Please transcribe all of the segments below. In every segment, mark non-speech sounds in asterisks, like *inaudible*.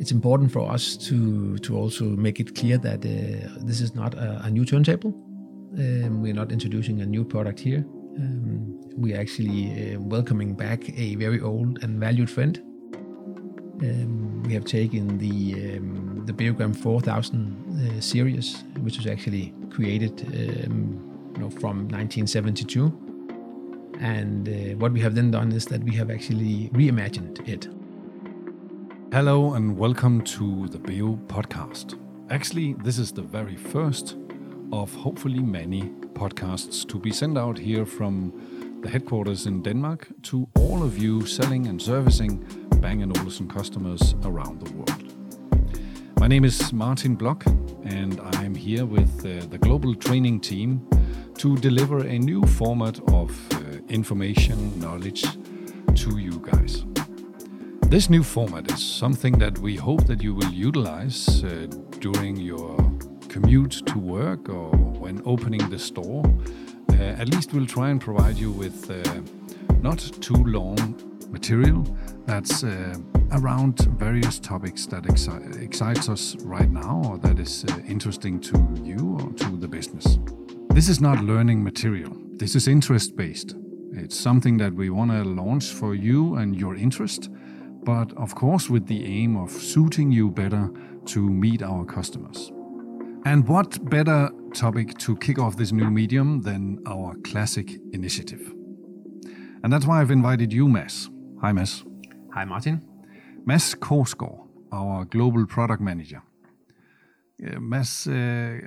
it's important for us to to also make it clear that uh, this is not a, a new turntable. Um, we're not introducing a new product here. Um, we're actually uh, welcoming back a very old and valued friend. Um, we have taken the um, the Beogram 4000 uh, series, which was actually created um, you know, from 1972. And uh, what we have then done is that we have actually reimagined it. Hello and welcome to the Beo podcast. Actually, this is the very first of hopefully many podcasts to be sent out here from the headquarters in Denmark to all of you selling and servicing Bang & Olufsen customers around the world. My name is Martin Bloch and I'm here with uh, the global training team to deliver a new format of uh, information, knowledge to you guys. This new format is something that we hope that you will utilize uh, during your commute to work or when opening the store. Uh, at least we'll try and provide you with uh, not too long material that's uh, around various topics that exci- excites us right now or that is uh, interesting to you or to the business. This is not learning material. This is interest based. It's something that we want to launch for you and your interest but of course with the aim of suiting you better to meet our customers. And what better topic to kick off this new medium than our classic initiative? And that's why I've invited you, Mads. Hi, Mads. Hi, Martin. Mads Kogsgaard, our global product manager. Uh, Mads, uh,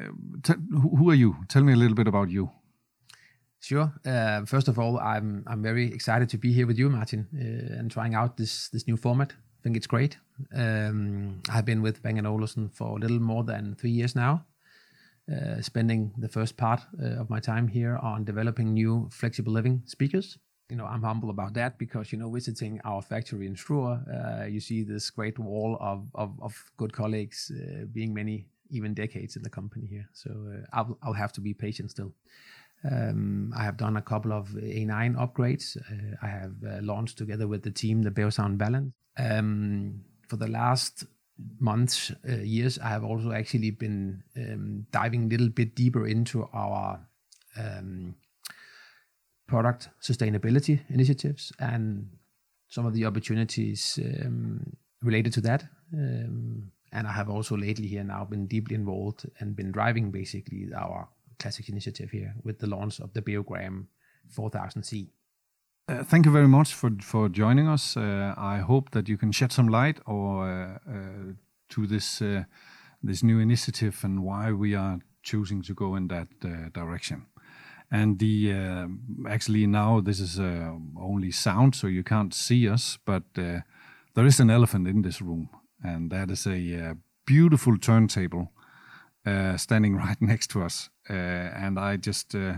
t- who are you? Tell me a little bit about you. Sure. Uh, first of all, I'm I'm very excited to be here with you, Martin, uh, and trying out this this new format. I think it's great. Um, I've been with Bang & Olufsen for a little more than three years now, uh, spending the first part uh, of my time here on developing new flexible living speakers. You know, I'm humble about that because you know, visiting our factory in Struer, uh, you see this great wall of of, of good colleagues, uh, being many even decades in the company here. So I'll I'll have to be patient still. Um, I have done a couple of A9 upgrades. Uh, I have uh, launched together with the team the Beosound Balance. Um, for the last months, uh, years, I have also actually been um, diving a little bit deeper into our um, product sustainability initiatives and some of the opportunities um, related to that. Um, and I have also lately here now been deeply involved and been driving basically our classic initiative here with the launch of the Beogram 4000C. Uh, thank you very much for for joining us. Uh, I hope that you can shed some light or uh, uh to this uh, this new initiative and why we are choosing to go in that uh, direction. And the actually now this is only sound, so you can't see us, but there is an elephant in this room, and that is a beautiful turntable standing *laughs* right next to us. Uh, and I just uh,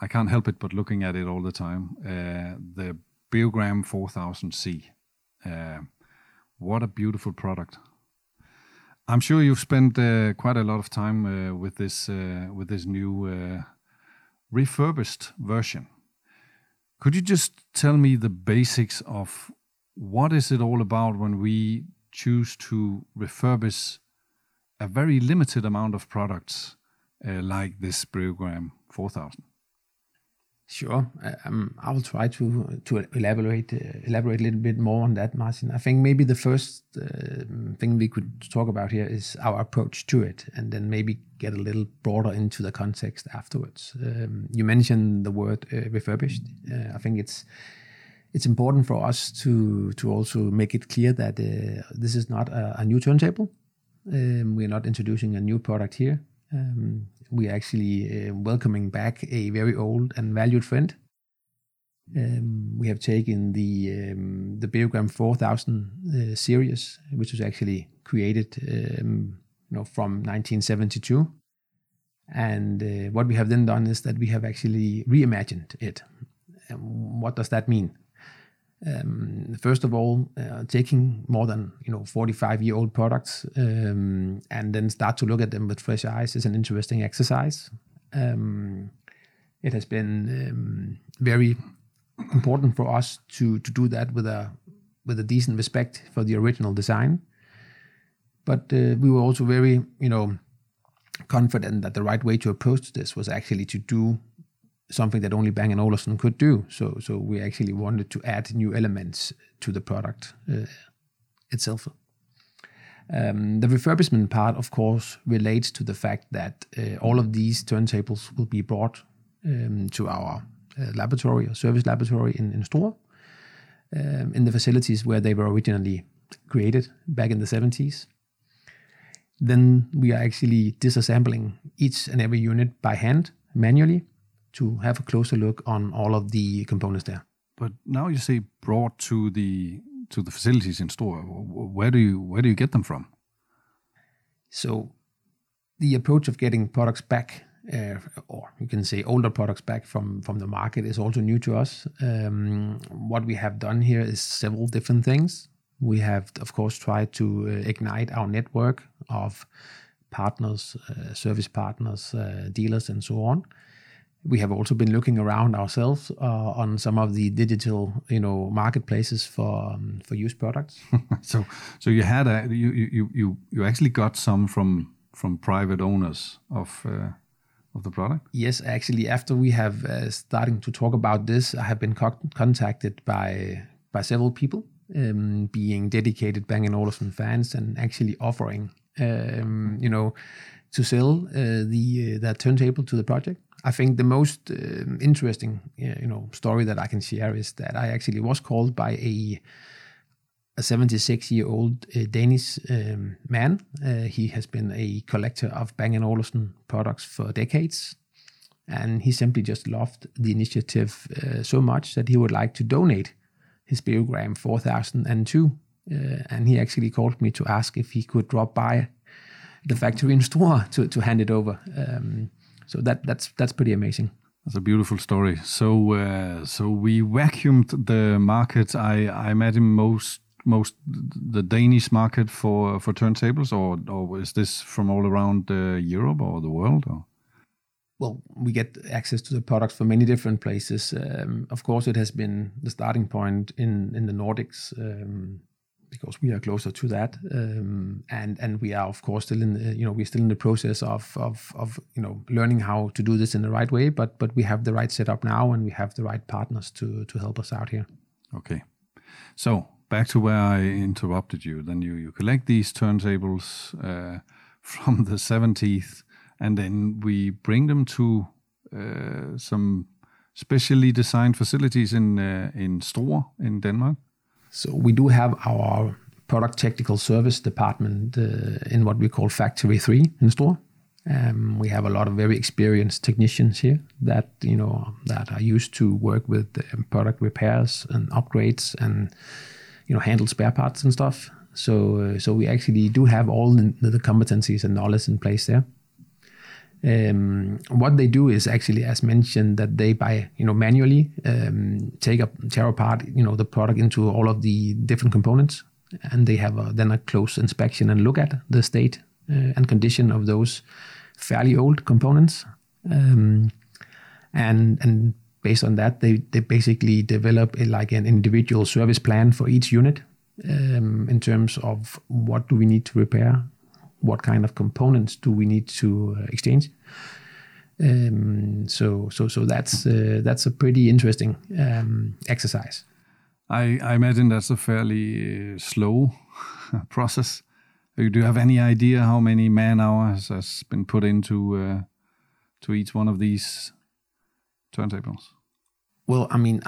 I can't help it but looking at it all the time. Uh, the Beogram 4000C. what a beautiful product. I'm sure you've spent uh, quite a lot of time uh, with this uh, with this new refurbished version. Could you just tell me the basics of what is it all about when we choose to refurbish a very limited amount of products uh, like this Beogram 4000? Sure, um, I will try to to elaborate uh, elaborate a little bit more on that, Martin. I think maybe the first uh, thing we could talk about here is our approach to it, and then maybe get a little broader into the context afterwards. Um, you mentioned the word uh, refurbished. Uh, I think it's it's important for us to to also make it clear that uh, this is not a, a new turntable. Um, we're not introducing a new product here. Um, we're actually uh, welcoming back a very old and valued friend. Um, we have taken the um, the Beogram 4000 uh, series, which was actually created, um, you know, from 1972. And uh, what we have then done is that we have actually reimagined it. And what does that mean? Um, first of all, uh, taking more than you know 45 year old products um, and then start to look at them with fresh eyes is an interesting exercise. Um, it has been um, very important for us to to do that with a with a decent respect for the original design. but uh, we were also very, you know, confident that the right way to approach this was actually to do something that only Bang & Olufsen could do. So, so we actually wanted to add new elements to the product uh, itself. Um, the refurbishment part, of course, relates to the fact that uh, all of these turntables will be brought um, to our uh, laboratory or service laboratory in, in Struer, um, in the facilities where they were originally created back in the 70s. Then we are actually disassembling each and every unit by hand manually to have a closer look on all of the components there. But now you say brought to the to the facilities in Struer. Where do you where do you get them from? So the approach of getting products back, uh, or you can say older products back from from the market, is also new to us. Um, what we have done here is several different things. We have, of course, tried to uh, ignite our network of partners, uh, service partners, uh, dealers, and so on we have also been looking around ourselves uh, on some of the digital, you know, marketplaces for um, for used products. *laughs* so, so you had a you you you you actually got some from from private owners of. Uh, of the product? Yes, actually, after we have uh, starting to talk about this, I have been co contacted by by several people, um, being dedicated Bang & Olufsen fans, and actually offering, um, you know, to sell uh, the uh, that turntable to the project. I think the most uh, interesting, you know, story that I can share is that I actually was called by a a 76 year old uh, Danish um, man. Uh, he has been a collector of Bang & Olufsen products for decades. And he simply just loved the initiative uh, so much that he would like to donate his Beogram 4002. Uh, and he actually called me to ask if he could drop by the factory in Struer to, to hand it over. Um, so that that's that's pretty amazing. That's a beautiful story. So uh, so we vacuumed the market. I I imagine most most the Danish market for for turntables, or or is this from all around uh, Europe or the world? Or? Well, we get access to the products from many different places. Um, of course, it has been the starting point in in the Nordics. Um, because we are closer to that, um, and and we are of course still in the, you know we're still in the process of of of you know learning how to do this in the right way. But but we have the right setup now, and we have the right partners to to help us out here. Okay, so back to where I interrupted you. Then you you collect these turntables uh, *laughs* from the 70th, and then we bring them to uh, some specially designed facilities in uh, in Struer in Denmark. So we do have our product technical service department uh, in what we call Factory 3 in Struer. Um, we have a lot of very experienced technicians here that you know that are used to work with um, product repairs and upgrades and you know handle spare parts and stuff. So uh, so we actually do have all the, the competencies and knowledge in place there. Um, what they do is actually, as mentioned, that they by you know manually um, take up tear apart you know the product into all of the different components, and they have a, then a close inspection and look at the state uh, and condition of those fairly old components, um, and and based on that, they they basically develop a, like an individual service plan for each unit um, in terms of what do we need to repair, what kind of components do we need to uh, exchange. Um, so so so that's uh, that's a pretty interesting um, exercise. I, I imagine that's a fairly uh, slow *laughs* process. Do you have any idea how many man hours has been put into uh, to each one of these turntables? Well, I mean,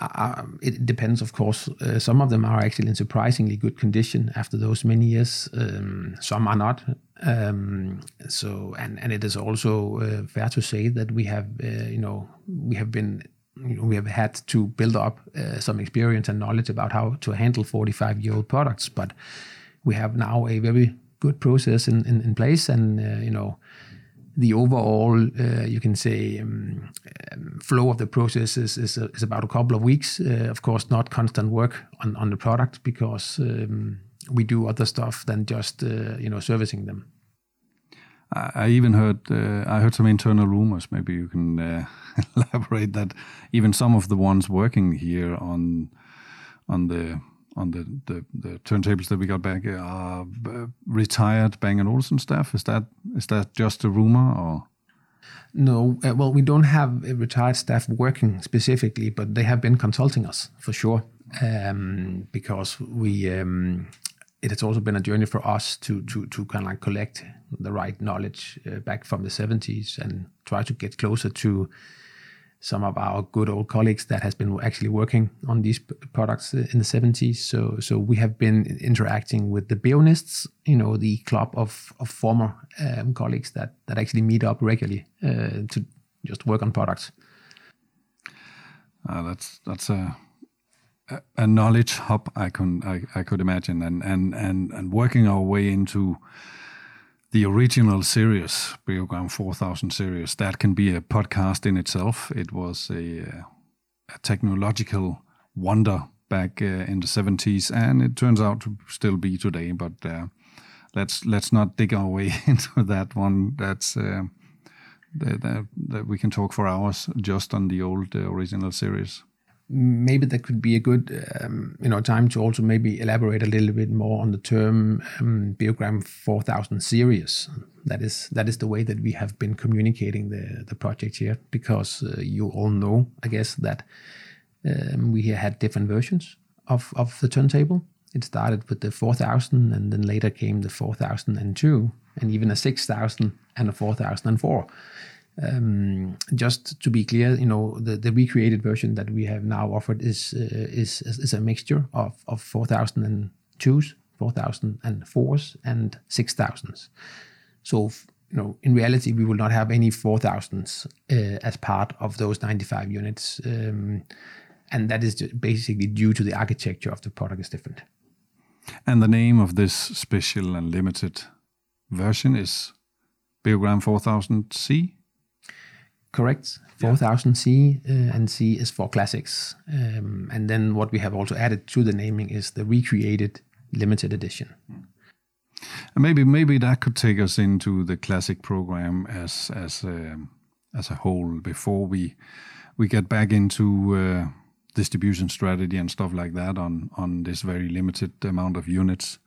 it depends, of course. Uh, some of them are actually in surprisingly good condition after those many years. Um, some are not. Um, so, and and it is also uh, fair to say that we have, uh, you know, we have been, you know, we have had to build up uh, some experience and knowledge about how to handle 45-year-old products. But we have now a very good process in in, in place, and uh, you know the overall, uh, you can say, um, um, flow of the process is, is, uh, is, about a couple of weeks. Uh, of course, not constant work on, on the product because um, we do other stuff than just uh, you know servicing them. I even heard uh, I heard some internal rumors. Maybe you can uh, *laughs* elaborate that even some of the ones working here on on the on the, the, the turntables that we got back are uh, retired Bang & Olufsen staff. Is that is that just a rumor or? No, uh, well, we don't have retired staff working specifically, but they have been consulting us for sure, um, because we um, it has also been a journey for us to to to kind of like collect the right knowledge uh, back from the 70s and try to get closer to some of our good old colleagues that has been actually working on these products in the 70s. So, so we have been interacting with the Beonists, you know, the club of, of former um, colleagues that, that actually meet up regularly uh, to just work on products. Uh, that's that's a a knowledge hub I can I, I could imagine and and and and working our way into the original series, Beogram 4000 series, that can be a podcast in itself. It was a, a technological wonder back uh, in the 70s, and it turns out to still be today. But uh, let's let's not dig our way *laughs* into that one. That's uh, that we can talk for hours just on the old uh, original series maybe that could be a good um, you know time to also maybe elaborate a little bit more on the term um, Beogram 4000 series. That is that is the way that we have been communicating the the project here because uh, you all know, I guess, that um, we had different versions of of the turntable. It started with the 4000, and then later came the 4002, and even a 6000 and a 4004. Um, just to be clear, you know, the, the recreated version that we have now offered is uh, is, is a mixture of of 4002s, 4004s, and 6000s. So, you know, in reality, we will not have any 4000s uh, as part of those 95 units, um, and that is basically due to the architecture of the product is different. And the name of this special and limited version is Beogram 4000C. Correct. 4000C uh, and C is for classics. Um, and then what we have also added to the naming is the recreated limited edition. And maybe maybe that could take us into the classic program as as a, um, as a whole before we we get back into uh, distribution strategy and stuff like that on on this very limited amount of units.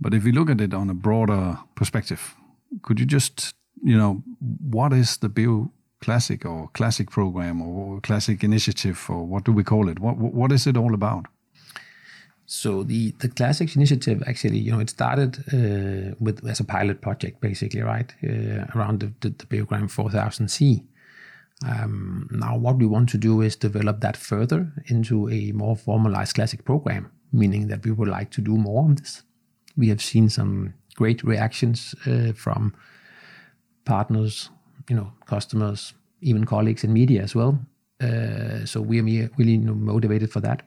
But if we look at it on a broader perspective, could you just you know, what is the Beo Classic or Classic program or Classic initiative or what do we call it? What what is it all about? So the the Classics initiative actually, you know, it started uh, with as a pilot project, basically, right, uh, around the, the, the Beogram 4000C. Um, now, what we want to do is develop that further into a more formalized classic program, meaning that we would like to do more of this. We have seen some great reactions uh, from partners, you know, customers, even colleagues in media as well. Uh, so we are really motivated for that.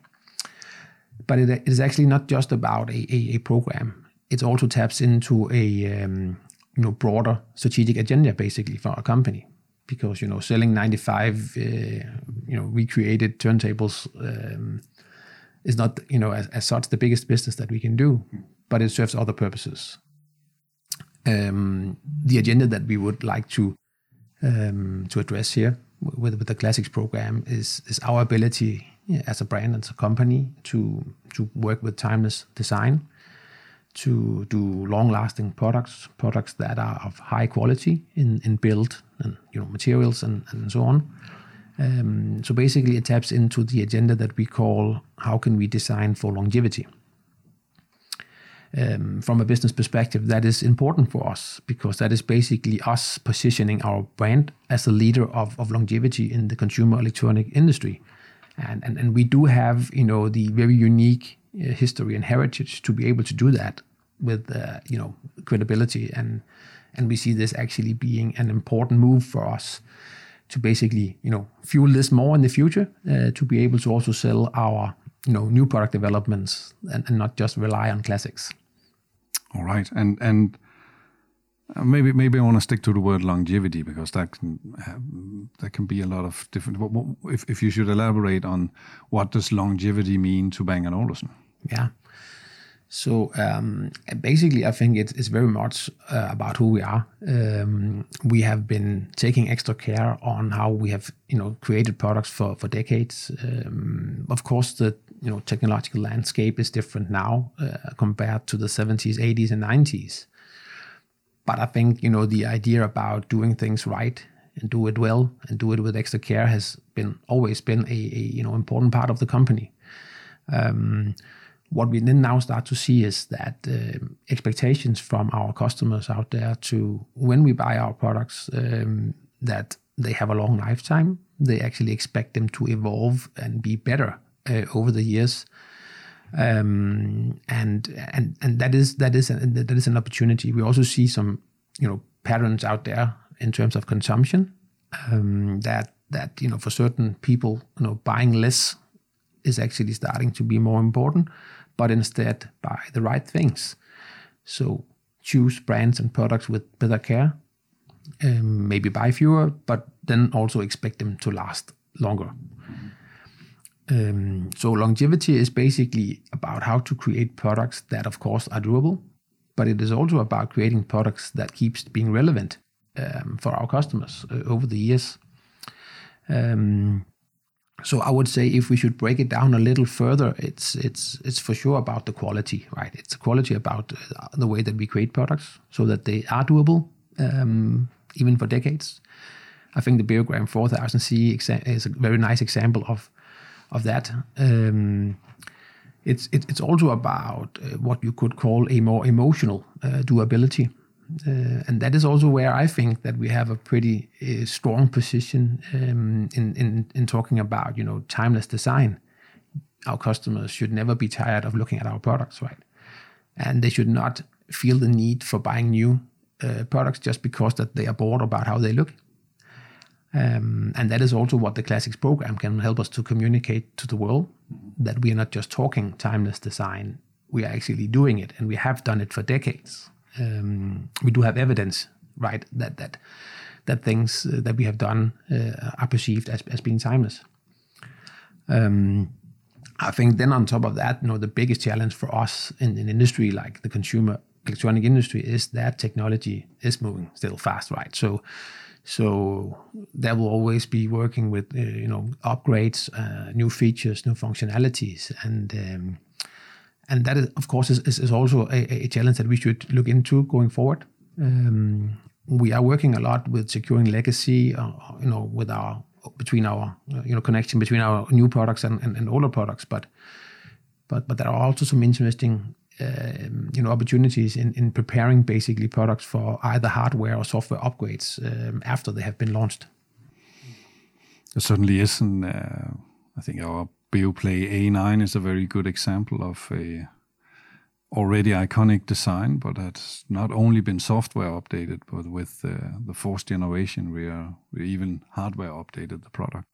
But it, it is actually not just about a, a, a program. It also taps into a um, you know broader strategic agenda basically for our company because you know selling 95 uh, you know recreated turntables um, is not you know as, as such the biggest business that we can do, but it serves other purposes um, the agenda that we would like to um, to address here with, with the classics program is is our ability as a brand and as a company to to work with timeless design, to do long lasting products, products that are of high quality in, in build and you know materials and, and so on. Um, so basically, it taps into the agenda that we call how can we design for longevity um, from a business perspective, that is important for us because that is basically us positioning our brand as a leader of, of longevity in the consumer electronic industry. And, and, and we do have, you know, the very unique uh, history and heritage to be able to do that with, uh, you know, credibility. And, and we see this actually being an important move for us to basically, you know, fuel this more in the future, uh, to be able to also sell our, you know, new product developments and, and not just rely on classics. All right, and and uh, maybe maybe I want to stick to the word longevity because that can have, that can be a lot of different. If if you should elaborate on what does longevity mean to Bang & Olufsen? Yeah. So um, basically, I think it's, it's very much uh, about who we are. Um, we have been taking extra care on how we have, you know, created products for for decades. Um, of course, the you know technological landscape is different now uh, compared to the 70s, 80s, and 90s. But I think you know the idea about doing things right and do it well and do it with extra care has been always been a, a you know important part of the company. Um, what we then now start to see is that uh, expectations from our customers out there to when we buy our products um, that they have a long lifetime. They actually expect them to evolve and be better uh, over the years. Um, and and and that is that is a, that is an opportunity. We also see some you know patterns out there in terms of consumption um, that that you know for certain people you know buying less is actually starting to be more important, but instead buy the right things. So choose brands and products with better care. Um, maybe buy fewer, but then also expect them to last longer. Um, so longevity is basically about how to create products that, of course, are durable, but it is also about creating products that keeps being relevant um, for our customers uh, over the years. Um, so I would say if we should break it down a little further, it's it's it's for sure about the quality, right? It's quality about uh, the way that we create products so that they are doable um, even for decades. I think the Beogram 4000C is a very nice example of of that. Um, it's it, it's also about uh, what you could call a more emotional uh, durability. Uh, and that is also where I think that we have a pretty uh, strong position um, in, in in talking about you know timeless design. Our customers should never be tired of looking at our products, right? And they should not feel the need for buying new uh, products just because that they are bored about how they look. Um, and that is also what the Classics program can help us to communicate to the world that we are not just talking timeless design, we are actually doing it, and we have done it for decades um, we do have evidence, right, that that that things uh, that we have done uh, are perceived as, as being timeless. Um, I think then on top of that, you know, the biggest challenge for us in an in industry like the consumer electronic industry is that technology is moving still fast, right? So, so there will always be working with uh, you know upgrades, uh, new features, new functionalities, and um, and that is, of course is, is also a, a, challenge that we should look into going forward. Um, we are working a lot with securing legacy, uh, you know, with our between our you know connection between our new products and, and, and older products, but but but there are also some interesting um, you know opportunities in, in preparing basically products for either hardware or software upgrades um, after they have been launched. There certainly is, and uh, I think our Beoplay A9 is a very good example of a already iconic design, but has not only been software updated, but with uh, the fourth generation, we are we even hardware updated the product.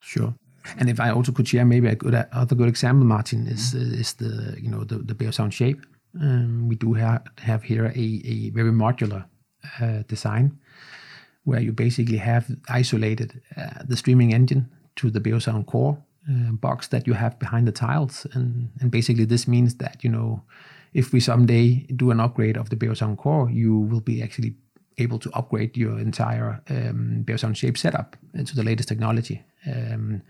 Sure. And if I also could share maybe a good other good example, Martin, is uh, is the you know the the Beosound shape. Um, we do have have here a a very modular uh, design where you basically have isolated uh, the streaming engine to the Beosound core uh, box that you have behind the tiles. And, and basically, this means that, you know, if we someday do an upgrade of the Beosound core, you will be actually able to upgrade your entire um, Beosound shape setup into the latest technology, um,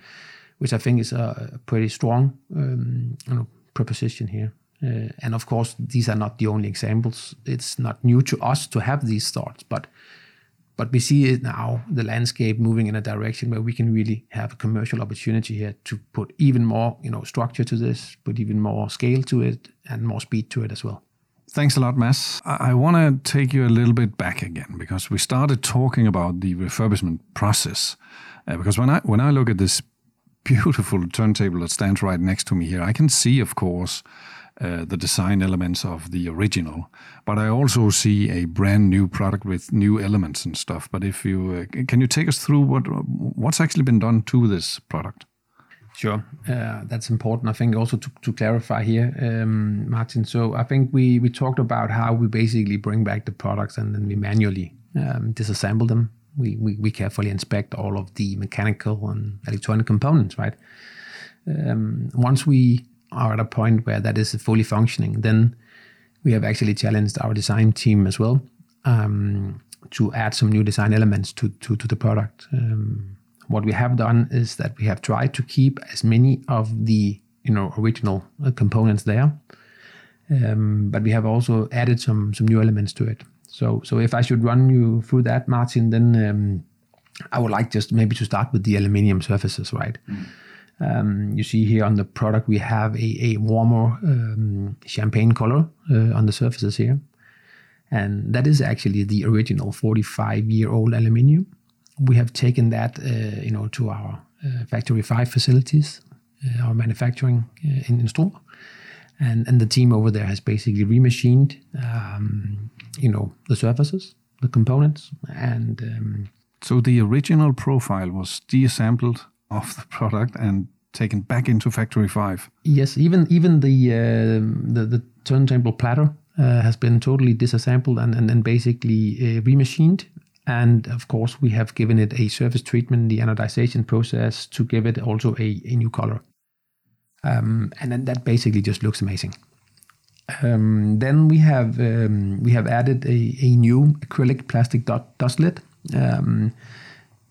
which I think is a pretty strong um, you know, proposition here. Uh, and of course, these are not the only examples. It's not new to us to have these thoughts, but but we see it now, the landscape moving in a direction where we can really have a commercial opportunity here to put even more, you know, structure to this, put even more scale to it, and more speed to it as well. Thanks a lot, Mads. I want to take you a little bit back again because we started talking about the refurbishment process. Uh, because when I when I look at this *laughs* beautiful turntable that stands right next to me here, I can see, of course, uh, the design elements of the original. But I also see a brand new product with new elements and stuff. But if you uh, can you take us through what what's actually been done to this product? Sure, uh, that's important. I think also to, to clarify here, um, Martin. So I think we we talked about how we basically bring back the products and then we manually um, disassemble them. We, we we carefully inspect all of the mechanical and electronic components, right? Um, once we are at a point where that is fully functioning, then we have actually challenged our design team as well um, to add some new design elements to, to, to the product. Um, what we have done is that we have tried to keep as many of the you know original uh, components there. Um, but we have also added some some new elements to it. So so if I should run you through that, Martin, then um, I would like just maybe to start with the aluminium surfaces, right? Mm. Um, you see here on the product we have a, a warmer um, champagne color uh, on the surfaces here, and that is actually the original 45 year old aluminium. We have taken that, uh, you know, to our uh, factory five facilities, uh, our manufacturing uh, in, in Struer and and the team over there has basically remachined, um, you know, the surfaces, the components, and um, so the original profile was deassembled of the product and taken back into factory five. Yes, even even the uh, the, the turntable platter uh, has been totally disassembled and and, and basically uh, remachined. And of course, we have given it a surface treatment, the anodization process, to give it also a, a new color. Um, and then that basically just looks amazing. Um, then we have um, we have added a, a new acrylic plastic dot, dust lid, um,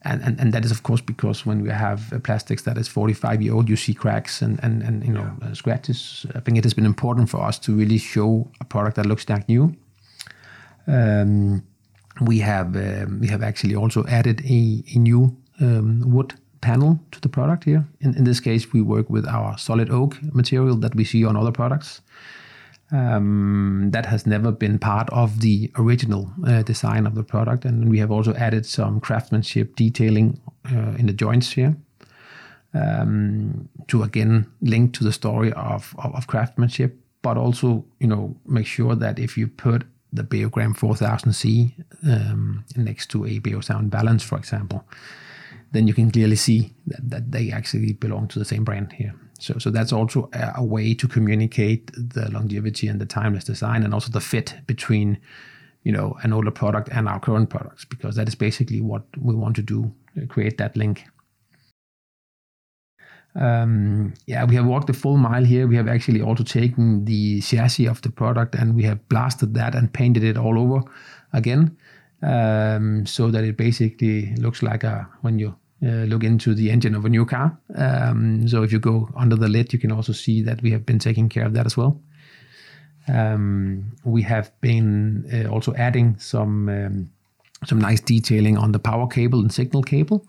and, and and that is of course because when we have plastics that is 45 year old, you see cracks and and, and you know uh, scratches. I think it has been important for us to really show a product that looks like new. Um, we have um, we have actually also added a, a new wood panel to the product here. In, in this case, we work with our solid oak material that we see on other products. Um, that has never been part of the original uh, design of the product. And we have also added some craftsmanship detailing uh, in the joints here um, to again link to the story of, of, of, craftsmanship, but also, you know, make sure that if you put the Beogram 4000C um, next to a Beosound Balance, for example, then you can clearly see that, that they actually belong to the same brand here. So, so that's also a, a, way to communicate the longevity and the timeless design, and also the fit between, you know, an older product and our current products, because that is basically what we want to do: uh, create that link. Um, yeah, we have walked the full mile here. We have actually also taken the chassis of the product and we have blasted that and painted it all over again, um, so that it basically looks like a when you uh, look into the engine of a new car. Um, so if you go under the lid, you can also see that we have been taking care of that as well. Um, we have been uh, also adding some um, some nice detailing on the power cable and signal cable.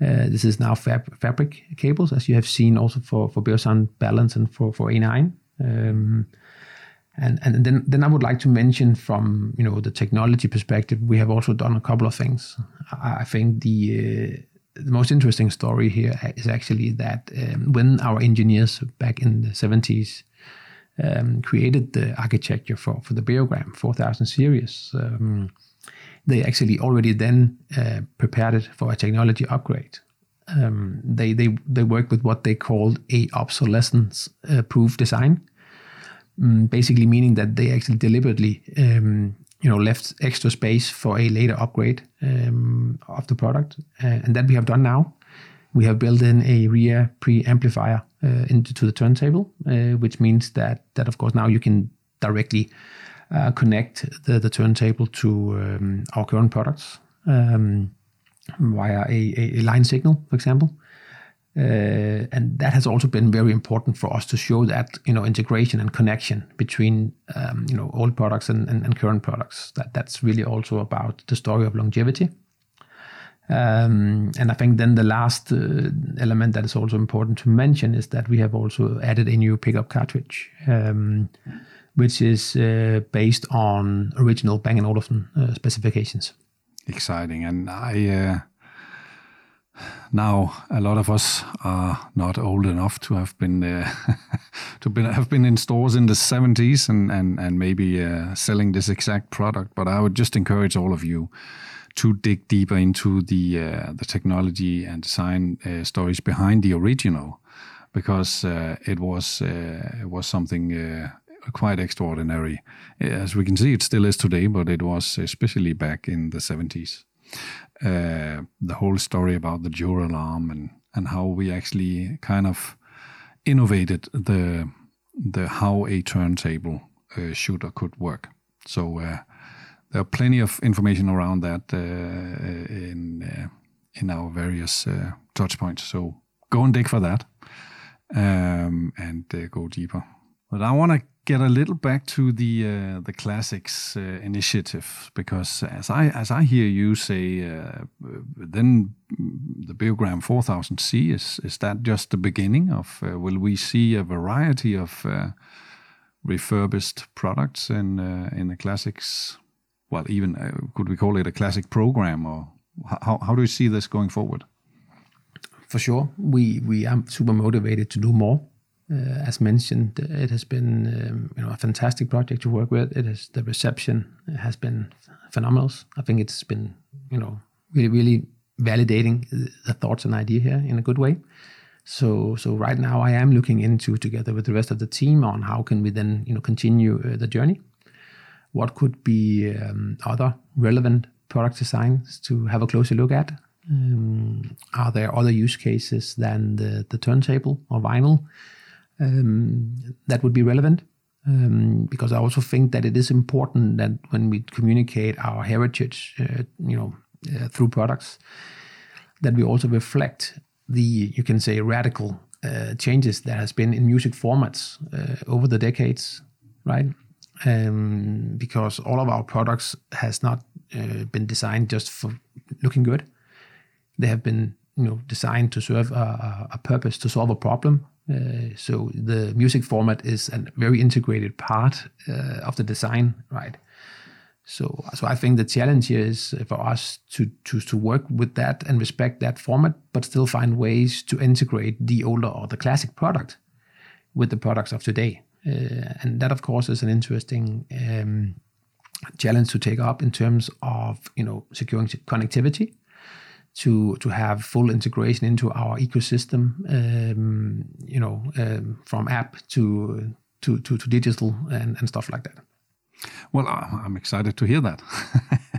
Uh, this is now fab- fabric cables, as you have seen also for for Beosound Balance and for for A9. Um, and and then then I would like to mention from you know the technology perspective, we have also done a couple of things. I, I think the uh, the most interesting story here is actually that um, when our engineers back in the 70s um, created the architecture for, for the Beogram 4000 series, um, they actually already then uh, prepared it for a technology upgrade. Um, they, they, they worked with what they called a obsolescence uh, proof design, um, basically meaning that they actually deliberately um, you know left extra space for a later upgrade um, of the product, uh, and that we have done now. We have built in a RIAA preamplifier uh, into the turntable, uh, which means that that of course now you can directly uh, connect the, the turntable to um, our current products um, via a, a, line signal, for example. Uh, and that has also been very important for us to show that you know integration and connection between um, you know old products and, and, and, current products. That that's really also about the story of longevity. Um, and I think then the last uh, element that is also important to mention is that we have also added a new pickup cartridge, um, which is uh, based on original Bang & Olufsen uh, specifications. Exciting, and I uh, now a lot of us are not old enough to have been uh, *laughs* to been, have been in stores in the 70s and and and maybe uh, selling this exact product but i would just encourage all of you to dig deeper into the uh, the technology and design uh, stories behind the original because uh, it was uh, it was something quite extraordinary. As we can see it still is today but it was especially back in the 70s uh, the whole story about the dual alarm and and how we actually kind of innovated the the how a turntable uh, should or could work. So uh, there are plenty of information around that uh, in uh, in our various touch points. So go and dig for that. um, and go deeper. But I want to get a little back to the uh, the classics uh, initiative because as I as I hear you say, uh, then the Beogram 4000C is is that just the beginning of? Uh, will we see a variety of uh, refurbished products in uh, in the classics? Well, even could we call it a classic program, or how how do you see this going forward? For sure, we we are super motivated to do more. Uh, as mentioned, it has been um, you know a fantastic project to work with. It is the reception has been phenomenal. I think it's been you know really really validating the thoughts and idea here in a good way. So so right now I am looking into together with the rest of the team on how can we then you know continue uh, the journey. What could be um, other relevant product designs to have a closer look at? Um, are there other use cases than the, the turntable or vinyl? Um, that would be relevant. Um, because I also think that it is important that when we communicate our heritage, uh, you know, uh, through products, that we also reflect the, you can say, radical uh, changes that has been in music formats uh, over the decades, right? Um, because all of our products has not uh, been designed just for looking good. They have been, you know, designed to serve a, a purpose to solve a problem uh, so the music format is a very integrated part uh, of the design, right? So, so I think the challenge here is for us to, to to work with that and respect that format, but still find ways to integrate the older or the classic product with the products of today. Uh, and that, of course, is an interesting um, challenge to take up in terms of you know securing connectivity to to have full integration into our ecosystem. Um, you know, um, from app to to to, to digital and, and stuff like that. Well, I'm excited to hear that. *laughs*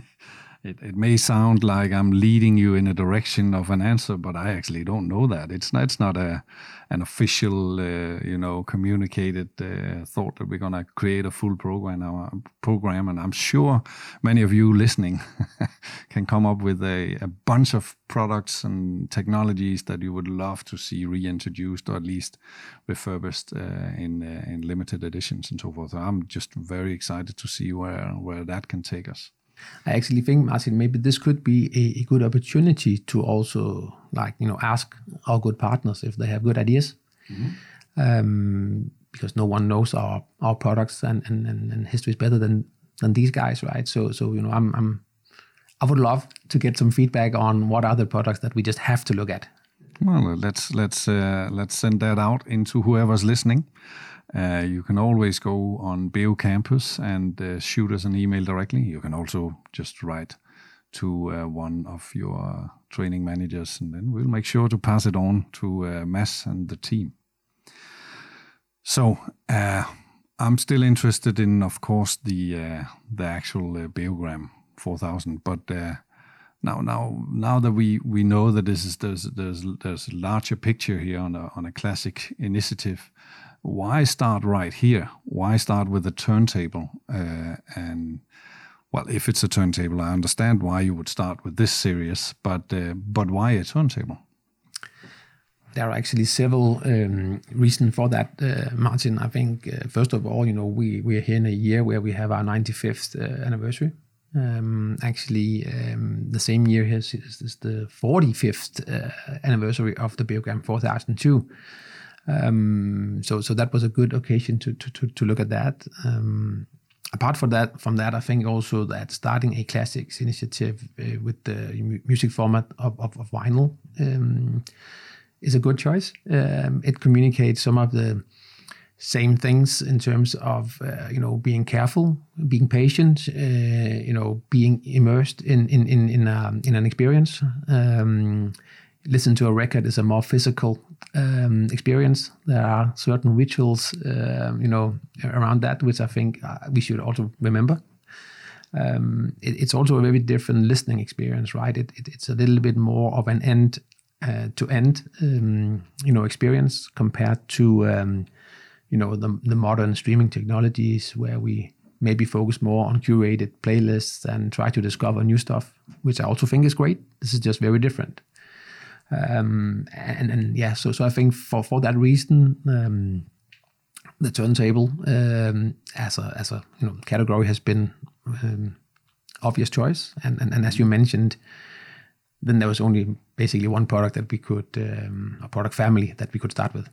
it, it may sound like I'm leading you in a direction of an answer, but I actually don't know that. It's not, it's not a an official, uh, you know, communicated uh, thought that we're going to create a full program. Our program, and I'm sure many of you listening *laughs* can come up with a, a bunch of products and technologies that you would love to see reintroduced or at least refurbished uh, in uh, in limited editions and so forth. So I'm just very excited to see where where that can take us. I actually think, Martin, maybe this could be a, a, good opportunity to also, like, you know, ask our good partners if they have good ideas. Mm-hmm. Um, because no one knows our, our products and, and, and, and histories better than, than these guys, right? So, so you know, I'm, I'm, I would love to get some feedback on what are the products that we just have to look at. Well, let's let's uh, let's send that out into whoever's listening. Uh, you can always go on Beo Campus and uh, shoot us an email directly. You can also just write to uh, one of your training managers, and then we'll make sure to pass it on to uh, Mads and the team. So uh, I'm still interested in, of course, the uh, the actual uh, Beogram 4000, but now now now that we we know that this is there's there's there's a larger picture here on a on a classic initiative why start right here? Why start with a turntable? Uh, and well, if it's a turntable, I understand why you would start with this series, but uh, but why a turntable? There are actually several um, reasons for that, uh, Martin. I think uh, first of all, you know, we we are here in a year where we have our 95th uh, anniversary. Um, actually, um, the same year is, is the 45th uh, anniversary of the Beogram 4002. Um, so so that was a good occasion to to to, to look at that. Um, apart from that, from that, I think also that starting a classics initiative uh, with the music format of, of, of vinyl um, is a good choice. Um, it communicates some of the same things in terms of uh, you know being careful, being patient, uh, you know being immersed in in in in, um, in an experience. Um, listen to a record is a more physical um, experience. There are certain rituals, um, you know, around that, which I think uh, we should also remember. Um, it, it's also a very different listening experience, right? It, it, it's a little bit more of an end uh, to end, um, you know, experience compared to, um, you know, the, the modern streaming technologies where we maybe focus more on curated playlists and try to discover new stuff, which I also think is great. This is just very different. Um, and, and yeah, so so I think for for that reason, um, the turntable um, as a as a you know category has been um, obvious choice. And, and and as you mentioned, then there was only basically one product that we could um, a product family that we could start with.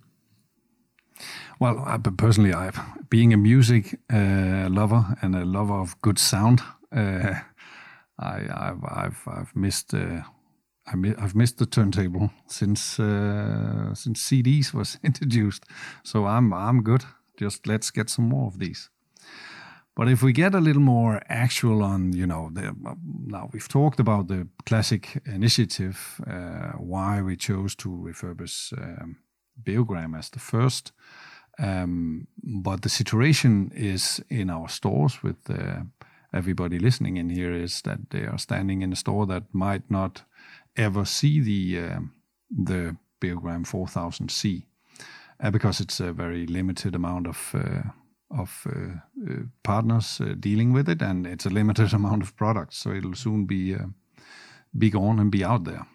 Well, I, personally, I being a music uh, lover and a lover of good sound, uh, *laughs* I, have I've I've missed. Uh, I have missed the turntable since uh, since CDs was *laughs* introduced, so I'm I'm good. Just let's get some more of these. But if we get a little more actual on, you know, the, now we've talked about the classic initiative, uh, why we chose to refurbish um, Beogram as the first. Um, but the situation is in our stores with uh, everybody listening in here is that they are standing in a store that might not ever see the uh, the Beogram 4000C uh, because it's a very limited amount of uh, of uh, uh, partners dealing with it, and it's a limited *laughs* amount of products, so it'll soon be be gone and be out there.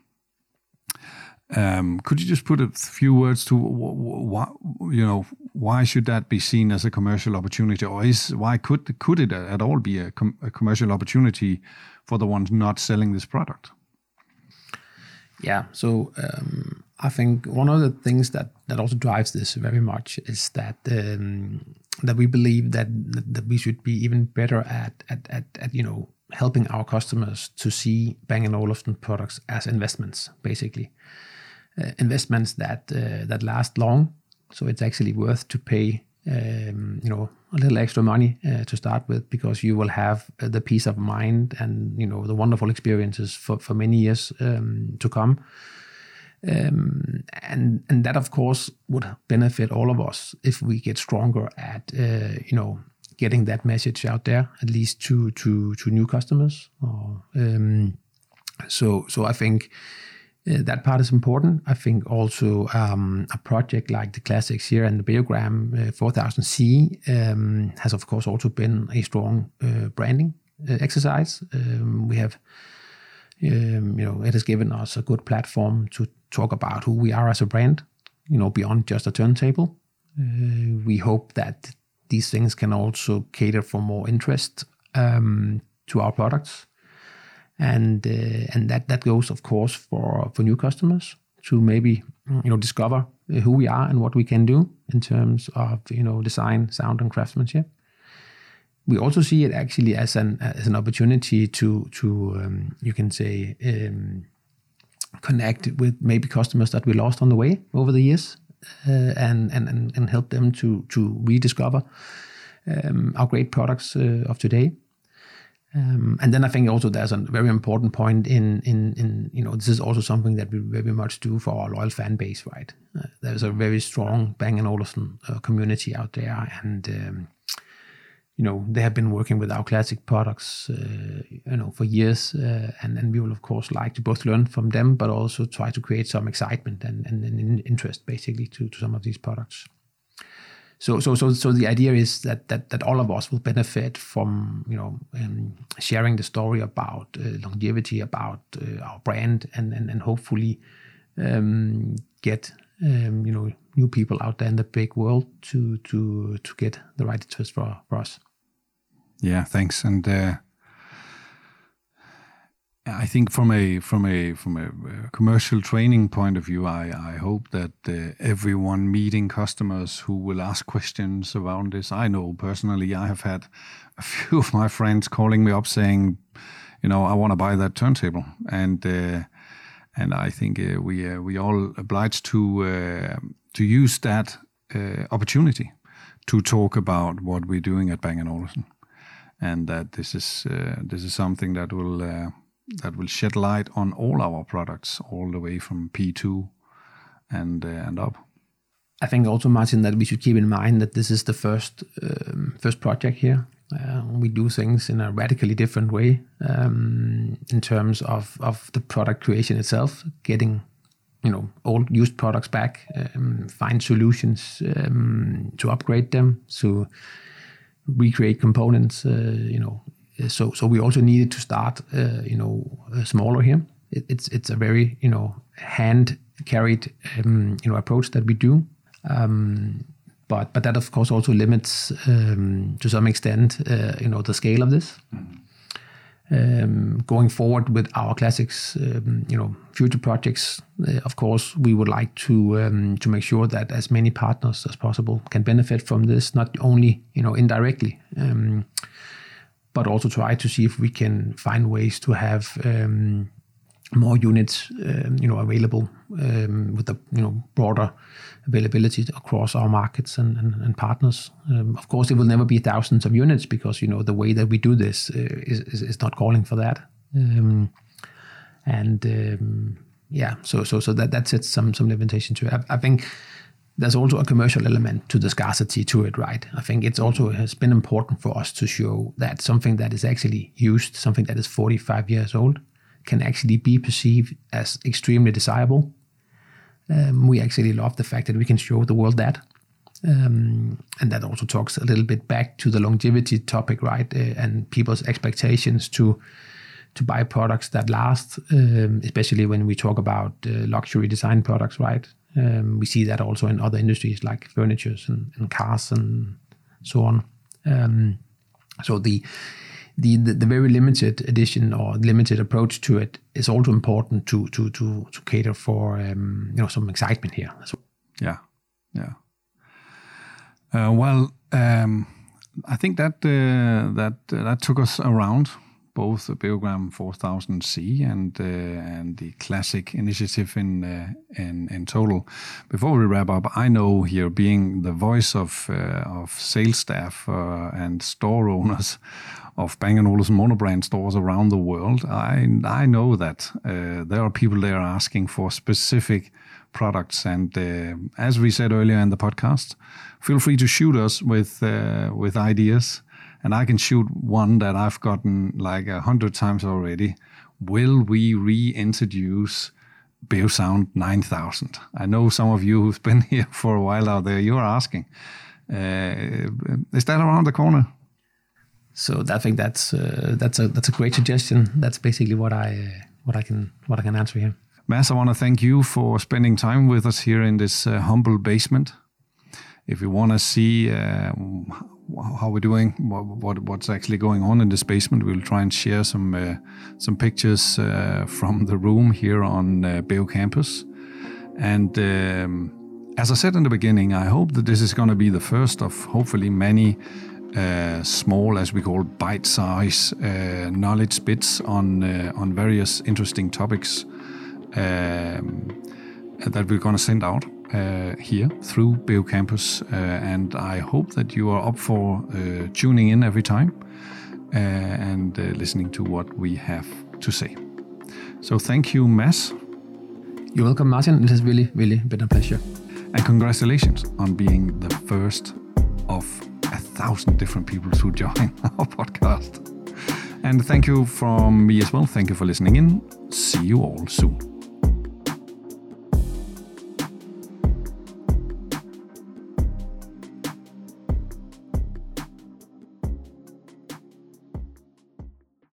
Um, could you just put a few words to what you know? Why should that be seen as a commercial opportunity, or is why could could it at all be a, com a commercial opportunity for the ones not selling this product? Yeah, so um, I think one of the things that that also drives this very much is that um, that we believe that that we should be even better at at at, at you know helping our customers to see Bang & Olufsen products as investments, basically uh, investments that uh, that last long. So it's actually worth to pay um, you know a little extra money uh, to start with because you will have uh, the peace of mind and you know the wonderful experiences for for many years um, to come um, and and that of course would benefit all of us if we get stronger at uh, you know getting that message out there at least to to to new customers. Or, um, so so I think. Uh, that part is important. I think also um, a project like the classics here and the Beogram uh, 4000C um, has, of course, also been a strong uh, branding uh, exercise. Um, we have um, you know, it has given us a good platform to talk about who we are as a brand, you know, beyond just a turntable. Uh, we hope that these things can also cater for more interest um, to our products, and uh, and that that goes, of course, for for new customers to maybe you know discover who we are and what we can do in terms of you know design, sound, and craftsmanship we also see it actually as an as an opportunity to to um, you can say um, connect with maybe customers that we lost on the way over the years uh, and, and and help them to to rediscover um, our great products uh, of today. Um, and then I think also there's a very important point in in in you know this is also something that we very much do for our loyal fan base, right? Uh, there's a very strong Bang & Olufsen uh, community out there, and um, you know they have been working with our classic products uh, you know for years uh, and and we will of course like to both learn from them but also try to create some excitement and, and, and interest basically to, to some of these products so so so so the idea is that that that all of us will benefit from you know um, sharing the story about uh, longevity about uh, our brand and and, and hopefully um, get um, you know new people out there in the big world to to to get the right interest for, for us yeah, thanks. And uh, I think from a from a from a uh, commercial training point of view, I I hope that uh, everyone meeting customers who will ask questions around this. I know personally, I have had a *laughs* few of my friends calling me up saying, you know, I want to buy that turntable, and uh, and I think uh, we uh, we all obliged to to use that opportunity to talk about what we're doing at Bang & Olufsen and that this is uh, this is something that will uh, that will shed light on all our products, all the way from P2 and uh, and up. I think also, Martin, that we should keep in mind that this is the first um, first project here. Uh, we do things in a radically different way um, in terms of, of the product creation itself, getting you know old used products back, um, find solutions um, to upgrade them. to recreate components. Uh, you know, so so we also needed to start uh, you know uh, smaller here. It, it's it's a very you know hand carried um, you know approach that we do. Um, but but that of course also limits um, to some extent uh, you know the scale of this. Um, going forward with our classics, um, you know, future projects, uh, of course, we would like to um, to make sure that as many partners as possible can benefit from this, not only you know indirectly, um, but also try to see if we can find ways to have um, more units, um, you know, available with the you know broader availability across our markets and, and, and partners. Um, of course, it will never be thousands of units because you know the way that we do this uh, is, is, is not calling for that. Um, and um, yeah, so so so that that sets some some limitation to it. I, I, think there's also a commercial element to the scarcity to it, right? I think it's also has been important for us to show that something that is actually used, something that is 45 years old, can actually be perceived as extremely desirable um, we actually love the fact that we can show the world that. Um, and that also talks a little bit back to the longevity topic, right? Uh, and people's expectations to to buy products that last, um, especially when we talk about uh, luxury design products, right? Um, we see that also in other industries like furniture and, and cars and so on. Um, so the the, the, very limited edition or limited approach to it is also important to to to to cater for um, you know some excitement here. Yeah, yeah. Uh, well, um, I think that uh, that uh, that took us around both the Beogram 4000C and uh, and the classic initiative in uh, in in total. Before we wrap up, I know here being the voice of uh, of sales staff and store owners of Bang & Olufsen monobrand stores around the world, I I know that uh, there are people there asking for specific products. And uh, as we said earlier in the podcast, feel free to shoot us with uh, with ideas, and I can shoot one that I've gotten like a hundred times already. Will we reintroduce Beosound 9000? I know some of you who've *laughs* been here for a while out there, you're asking. Uh, is that around the corner? So I think that's uh, that's a that's a great suggestion. That's basically what I uh, what I can what I can answer here. Mads, I want to thank you for spending time with us here in this uh, humble basement. If you want to see uh, how we're doing, what, what, what's actually going on in this basement, we'll try and share some uh, some pictures uh, *laughs* from the room here on uh, campus. And um, as I said in the beginning, I hope that this is going to be the first of hopefully many uh, small, as we call bite-size uh, knowledge bits on uh, on various interesting topics um, that we're going to send out uh, here through Beo Campus, uh, and I hope that you are up for uh, tuning in every time and listening to what we have to say. So thank you, Mads. You're welcome, Martin. It has really, really been a pleasure. And congratulations on being the first of a thousand different people to join *laughs* our podcast. And thank you from me as well. Thank you for listening in. See you all soon.